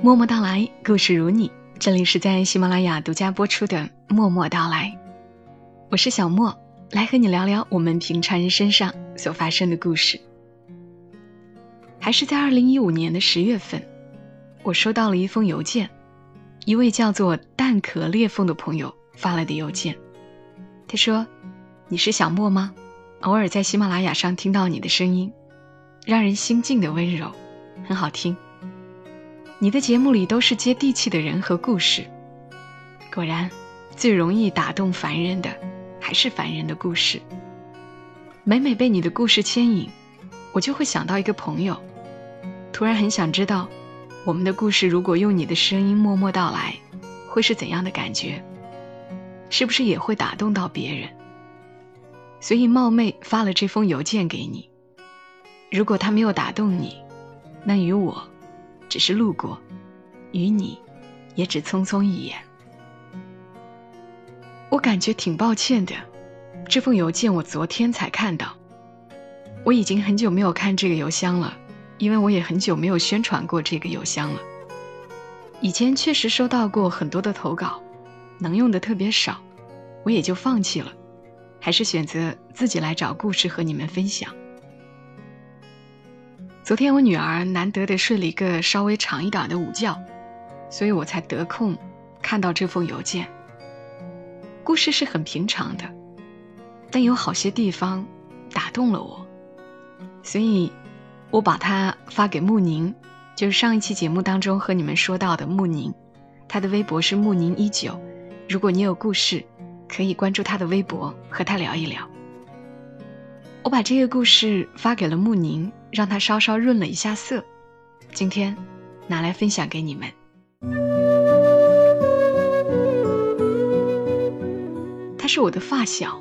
默默到来，故事如你。这里是在喜马拉雅独家播出的《默默到来》，我是小莫，来和你聊聊我们平常人身上所发生的故事。还是在二零一五年的十月份，我收到了一封邮件，一位叫做蛋壳裂缝的朋友发来的邮件。他说：“你是小莫吗？偶尔在喜马拉雅上听到你的声音，让人心静的温柔，很好听。”你的节目里都是接地气的人和故事，果然，最容易打动凡人的还是凡人的故事。每每被你的故事牵引，我就会想到一个朋友，突然很想知道，我们的故事如果用你的声音默默到来，会是怎样的感觉？是不是也会打动到别人？所以冒昧发了这封邮件给你。如果他没有打动你，那与我。只是路过，与你，也只匆匆一眼。我感觉挺抱歉的，这封邮件我昨天才看到。我已经很久没有看这个邮箱了，因为我也很久没有宣传过这个邮箱了。以前确实收到过很多的投稿，能用的特别少，我也就放弃了，还是选择自己来找故事和你们分享。昨天我女儿难得的睡了一个稍微长一点的午觉，所以我才得空看到这封邮件。故事是很平常的，但有好些地方打动了我，所以我把它发给穆宁，就是上一期节目当中和你们说到的穆宁，他的微博是穆宁一九。如果你有故事，可以关注他的微博和他聊一聊。我把这个故事发给了穆宁。让他稍稍润了一下色，今天拿来分享给你们。他是我的发小，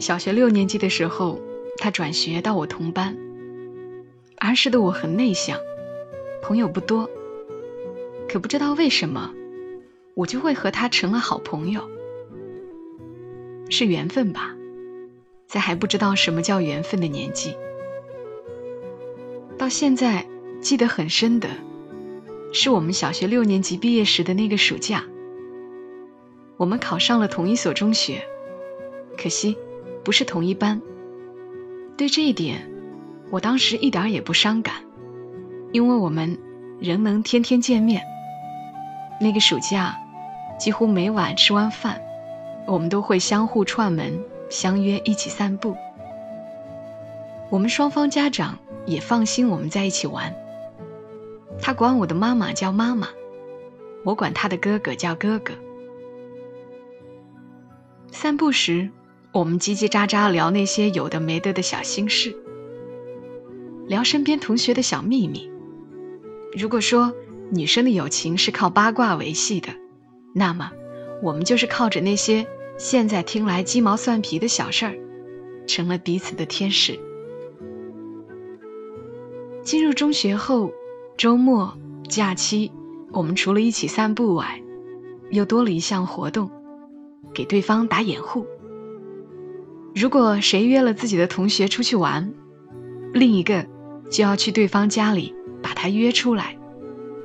小学六年级的时候，他转学到我同班。儿时的我很内向，朋友不多，可不知道为什么，我就会和他成了好朋友。是缘分吧，在还不知道什么叫缘分的年纪。到现在记得很深的，是我们小学六年级毕业时的那个暑假。我们考上了同一所中学，可惜不是同一班。对这一点，我当时一点也不伤感，因为我们仍能天天见面。那个暑假，几乎每晚吃完饭，我们都会相互串门，相约一起散步。我们双方家长。也放心，我们在一起玩。他管我的妈妈叫妈妈，我管他的哥哥叫哥哥。散步时，我们叽叽喳喳聊那些有的没的的小心事，聊身边同学的小秘密。如果说女生的友情是靠八卦维系的，那么我们就是靠着那些现在听来鸡毛蒜皮的小事儿，成了彼此的天使。进入中学后，周末、假期，我们除了一起散步外，又多了一项活动，给对方打掩护。如果谁约了自己的同学出去玩，另一个就要去对方家里把他约出来。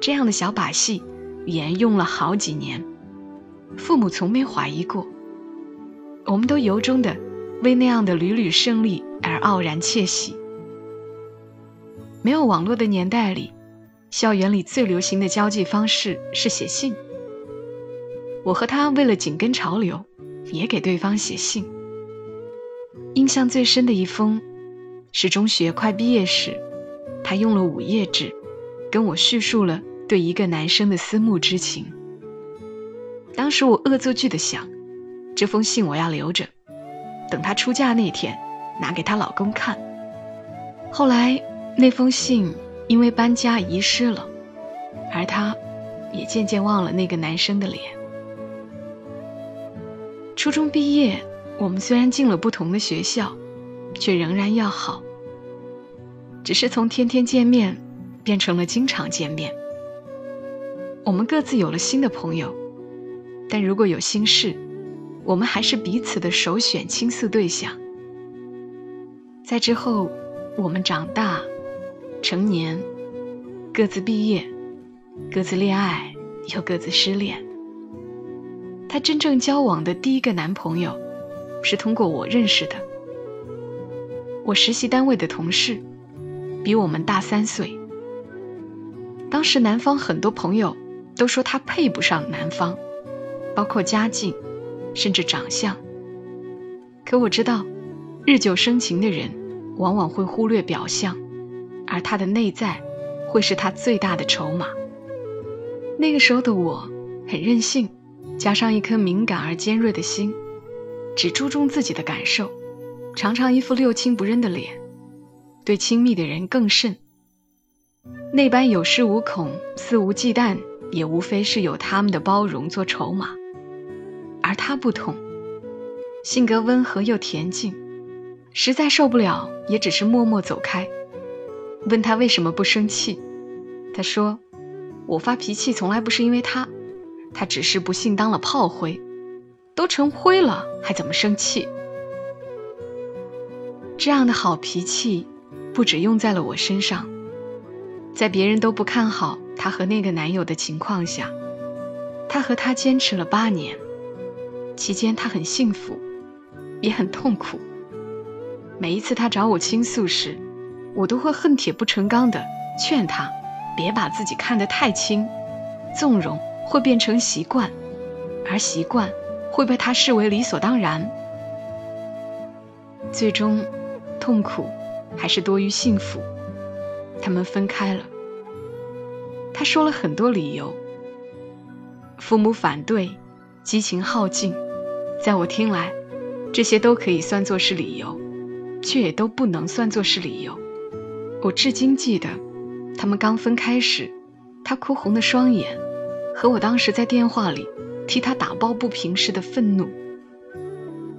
这样的小把戏沿用了好几年，父母从没怀疑过。我们都由衷的为那样的屡屡胜利而傲然窃喜。没有网络的年代里，校园里最流行的交际方式是写信。我和他为了紧跟潮流，也给对方写信。印象最深的一封，是中学快毕业时，他用了五页纸，跟我叙述了对一个男生的思慕之情。当时我恶作剧的想，这封信我要留着，等她出嫁那天拿给她老公看。后来。那封信因为搬家遗失了，而他，也渐渐忘了那个男生的脸。初中毕业，我们虽然进了不同的学校，却仍然要好。只是从天天见面，变成了经常见面。我们各自有了新的朋友，但如果有心事，我们还是彼此的首选倾诉对象。在之后，我们长大、成年，各自毕业，各自恋爱，又各自失恋。她真正交往的第一个男朋友，是通过我认识的。我实习单位的同事，比我们大三岁。当时男方很多朋友都说他配不上男方，包括家境，甚至长相。可我知道，日久生情的人往往会忽略表象，而他的内在会是他最大的筹码。那个时候的我很任性，加上一颗敏感而尖锐的心，只注重自己的感受，常常一副六亲不认的脸，对亲密的人更甚。那般有恃无恐、肆无忌惮，也无非是有他们的包容做筹码，而他不同，性格温和又恬静，实在受不了，也只是默默走开。问他为什么不生气，他说：“我发脾气从来不是因为他，他只是不幸当了炮灰，都成灰了，还怎么生气？”这样的好脾气，不止用在了我身上。在别人都不看好她和那个男友的情况下，她和他坚持了八年。期间，他很幸福，也很痛苦。每一次他找我倾诉时，我都会恨铁不成钢的劝他别把自己看得太轻，纵容会变成习惯，而习惯会被他视为理所当然。最终，痛苦还是多于幸福。他们分开了。他说了很多理由，父母反对，激情耗尽，在我听来，这些都可以算作是理由，却也都不能算作是理由。我至今记得，他们刚分开时，他哭红的双眼，和我当时在电话里替他打抱不平时的愤怒。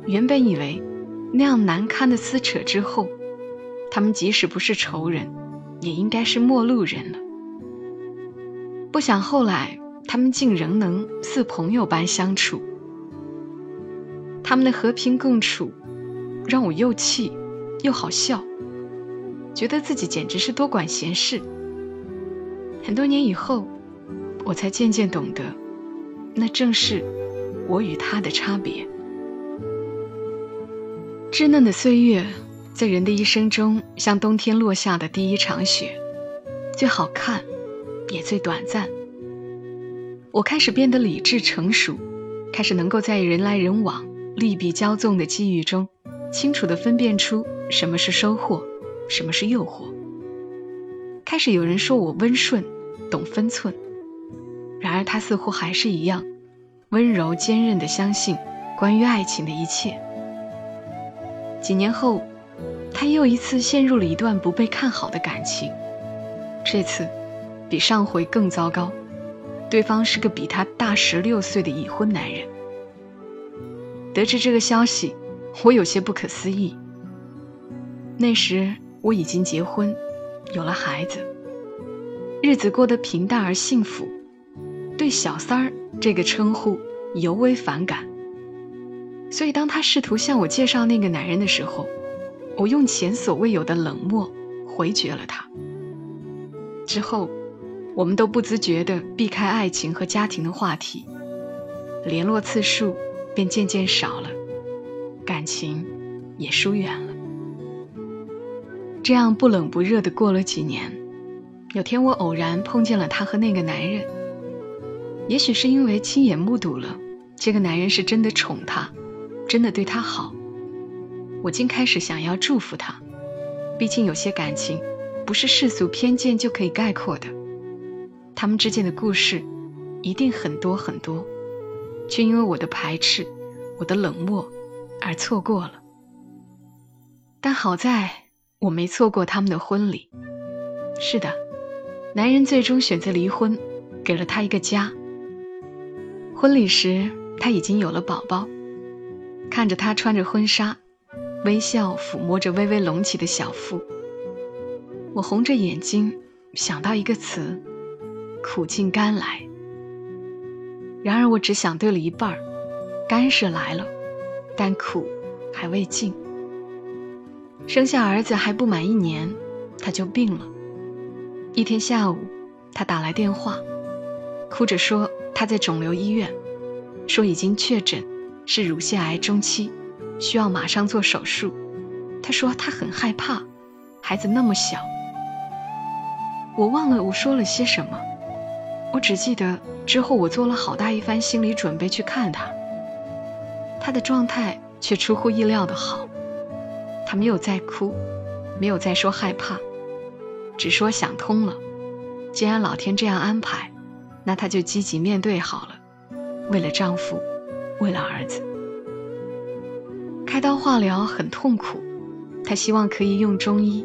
原本以为，那样难堪的撕扯之后，他们即使不是仇人。也应该是陌路人了。不想后来他们竟仍能似朋友般相处。他们的和平共处，让我又气又好笑，觉得自己简直是多管闲事。很多年以后，我才渐渐懂得，那正是我与他的差别。稚嫩的岁月。在人的一生中，像冬天落下的第一场雪，最好看，也最短暂。我开始变得理智成熟，开始能够在人来人往、利弊交纵的机遇中，清楚地分辨出什么是收获，什么是诱惑。开始有人说我温顺，懂分寸，然而他似乎还是一样，温柔坚韧地相信关于爱情的一切。几年后。他又一次陷入了一段不被看好的感情，这次比上回更糟糕。对方是个比他大十六岁的已婚男人。得知这个消息，我有些不可思议。那时我已经结婚，有了孩子，日子过得平淡而幸福，对“小三儿”这个称呼尤为反感。所以，当他试图向我介绍那个男人的时候，我用前所未有的冷漠回绝了他。之后，我们都不自觉地避开爱情和家庭的话题，联络次数便渐渐少了，感情也疏远了。这样不冷不热的过了几年，有天我偶然碰见了他和那个男人。也许是因为亲眼目睹了这个男人是真的宠她，真的对她好。我竟开始想要祝福他，毕竟有些感情不是世俗偏见就可以概括的。他们之间的故事一定很多很多，却因为我的排斥、我的冷漠而错过了。但好在我没错过他们的婚礼。是的，男人最终选择离婚，给了他一个家。婚礼时他已经有了宝宝，看着他穿着婚纱。微笑抚摸着微微隆起的小腹，我红着眼睛想到一个词：苦尽甘来。然而我只想对了一半儿，干是来了，但苦还未尽。生下儿子还不满一年，他就病了。一天下午，他打来电话，哭着说他在肿瘤医院，说已经确诊是乳腺癌中期，需要马上做手术。他说他很害怕，孩子那么小。我忘了我说了些什么，我只记得之后我做了好大一番心理准备去看他。他的状态却出乎意料的好，他没有再哭，没有再说害怕，只说想通了。既然老天这样安排，那他就积极面对好了。为了丈夫，为了儿子，开刀化疗很痛苦。他希望可以用中医。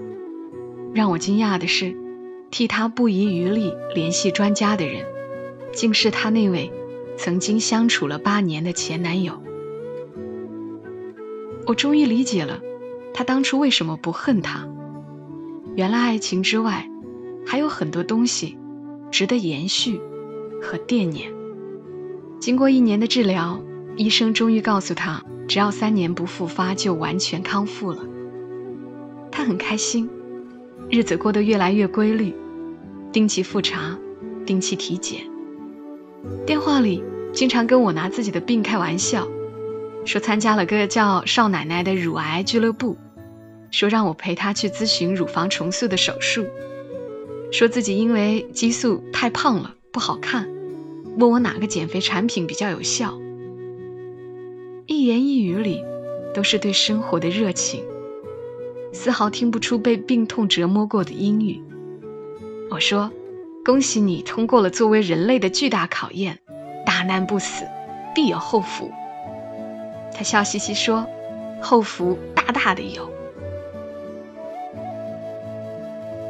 让我惊讶的是，替他不遗余力联系专家的人，竟是他那位曾经相处了八年的前男友。我终于理解了，他当初为什么不恨他。原来爱情之外，还有很多东西值得延续和惦念。经过一年的治疗，医生终于告诉他，只要三年不复发，就完全康复了。他很开心，日子过得越来越规律，定期复查，定期体检。电话里经常跟我拿自己的病开玩笑，说参加了个叫少奶奶的乳癌俱乐部，说让我陪她去咨询乳房重塑的手术，说自己因为激素太胖了不好看，问我哪个减肥产品比较有效。一言一语里都是对生活的热情。丝毫听不出被病痛折磨过的阴郁。我说：“恭喜你通过了作为人类的巨大考验，大难不死，必有后福。”他笑嘻嘻说：“后福大大的有。”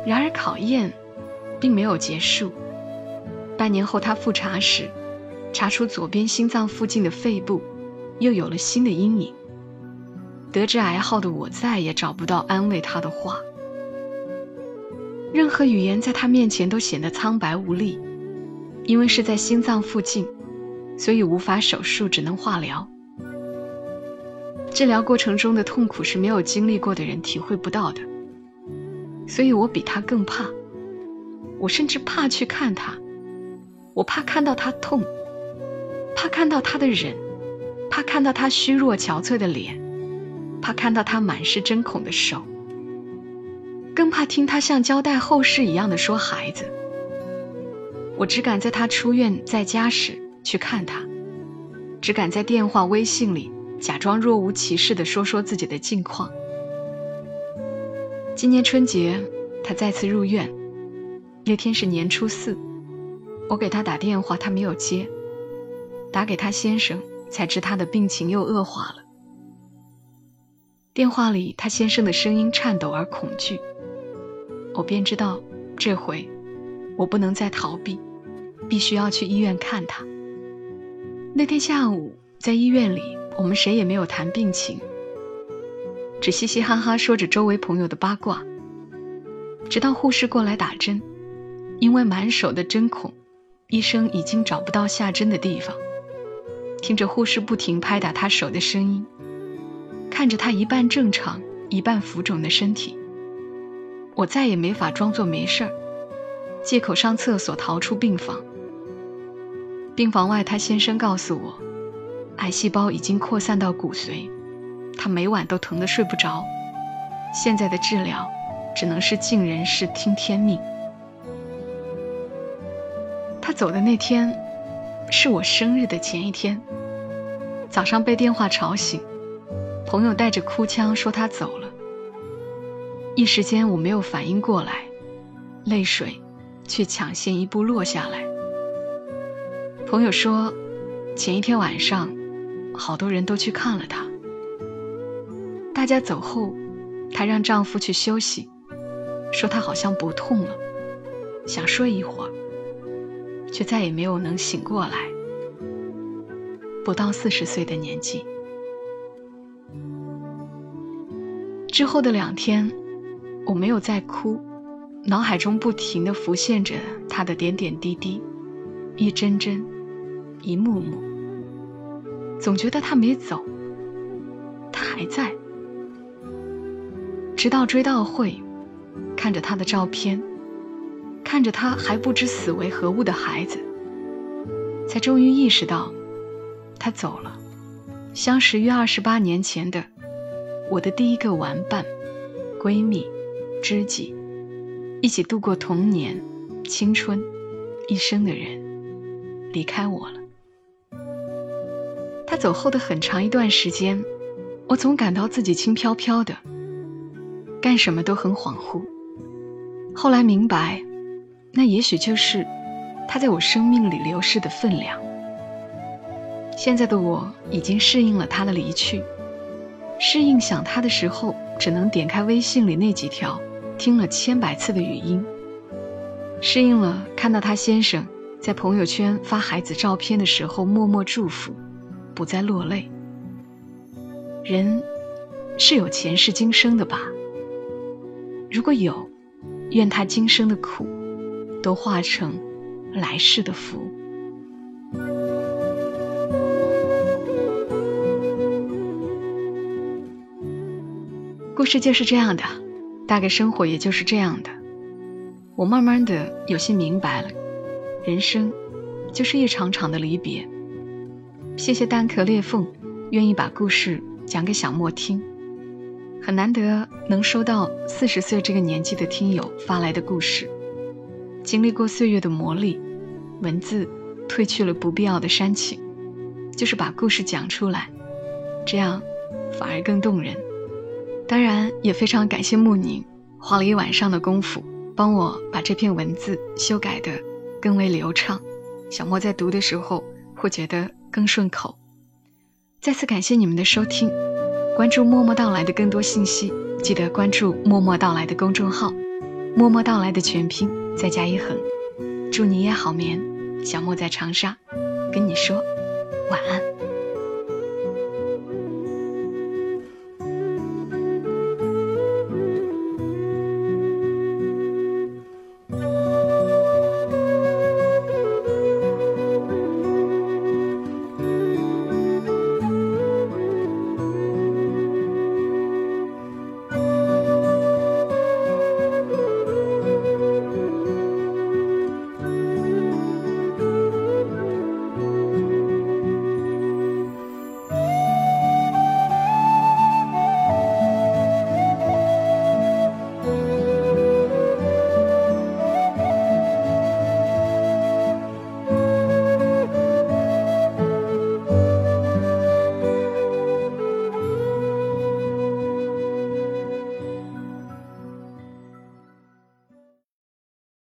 然而考验并没有结束。半年后，他复查时，查出左边心脏附近的肺部又有了新的阴影。得知癌号的我再也找不到安慰他的话，任何语言在他面前都显得苍白无力。因为是在心脏附近，所以无法手术，只能化疗。治疗过程中的痛苦是没有经历过的人体会不到的，所以我比他更怕。我甚至怕去看他，我怕看到他痛，怕看到他的忍，怕看到他虚弱憔悴的脸。怕看到他满是针孔的手，更怕听他像交代后事一样的说孩子。我只敢在他出院在家时去看他，只敢在电话、微信里假装若无其事的说说自己的近况。今年春节，他再次入院，那天是年初四，我给他打电话，他没有接，打给他先生，才知他的病情又恶化了。电话里，他先生的声音颤抖而恐惧，我便知道，这回我不能再逃避，必须要去医院看他。那天下午在医院里，我们谁也没有谈病情，只嘻嘻哈哈说着周围朋友的八卦。直到护士过来打针，因为满手的针孔，医生已经找不到下针的地方。听着护士不停拍打他手的声音。看着他一半正常、一半浮肿的身体，我再也没法装作没事儿，借口上厕所逃出病房。病房外，他先生告诉我，癌细胞已经扩散到骨髓，他每晚都疼得睡不着。现在的治疗只能是尽人事听天命。他走的那天，是我生日的前一天，早上被电话吵醒。朋友带着哭腔说他走了，一时间我没有反应过来，泪水却抢先一步落下来。朋友说，前一天晚上，好多人都去看了他。大家走后，她让丈夫去休息，说她好像不痛了，想睡一会儿，却再也没有能醒过来。不到四十岁的年纪。之后的两天，我没有再哭，脑海中不停的浮现着他的点点滴滴，一帧帧，一幕幕。总觉得他没走，他还在。直到追悼会，看着他的照片，看着他还不知死为何物的孩子，才终于意识到，他走了。相识于二十八年前的我的第一个玩伴、闺蜜、知己，一起度过童年、青春、一生的人，离开我了。他走后的很长一段时间，我总感到自己轻飘飘的，干什么都很恍惚。后来明白，那也许就是他在我生命里流逝的分量。现在的我已经适应了他的离去，适应想他的时候只能点开微信里那几条听了千百次的语音，适应了看到他先生在朋友圈发孩子照片的时候默默祝福，不再落泪。人是有前世今生的吧？如果有，愿他今生的苦都化成来世的福。故事就是这样的，大概生活也就是这样的。我慢慢的有些明白了，人生就是一场场的离别。谢谢蛋壳裂缝，愿意把故事讲给小莫听。很难得能收到四十岁这个年纪的听友发来的故事，经历过岁月的磨砺，文字褪去了不必要的煽情，就是把故事讲出来，这样反而更动人。当然也非常感谢穆宁，花了一晚上的功夫帮我把这篇文字修改的更为流畅，小莫在读的时候会觉得更顺口。再次感谢你们的收听，关注默默到来的更多信息，记得关注默默到来的公众号，默默到来的全拼再加一横。祝你也好眠，小莫在长沙，跟你说晚安。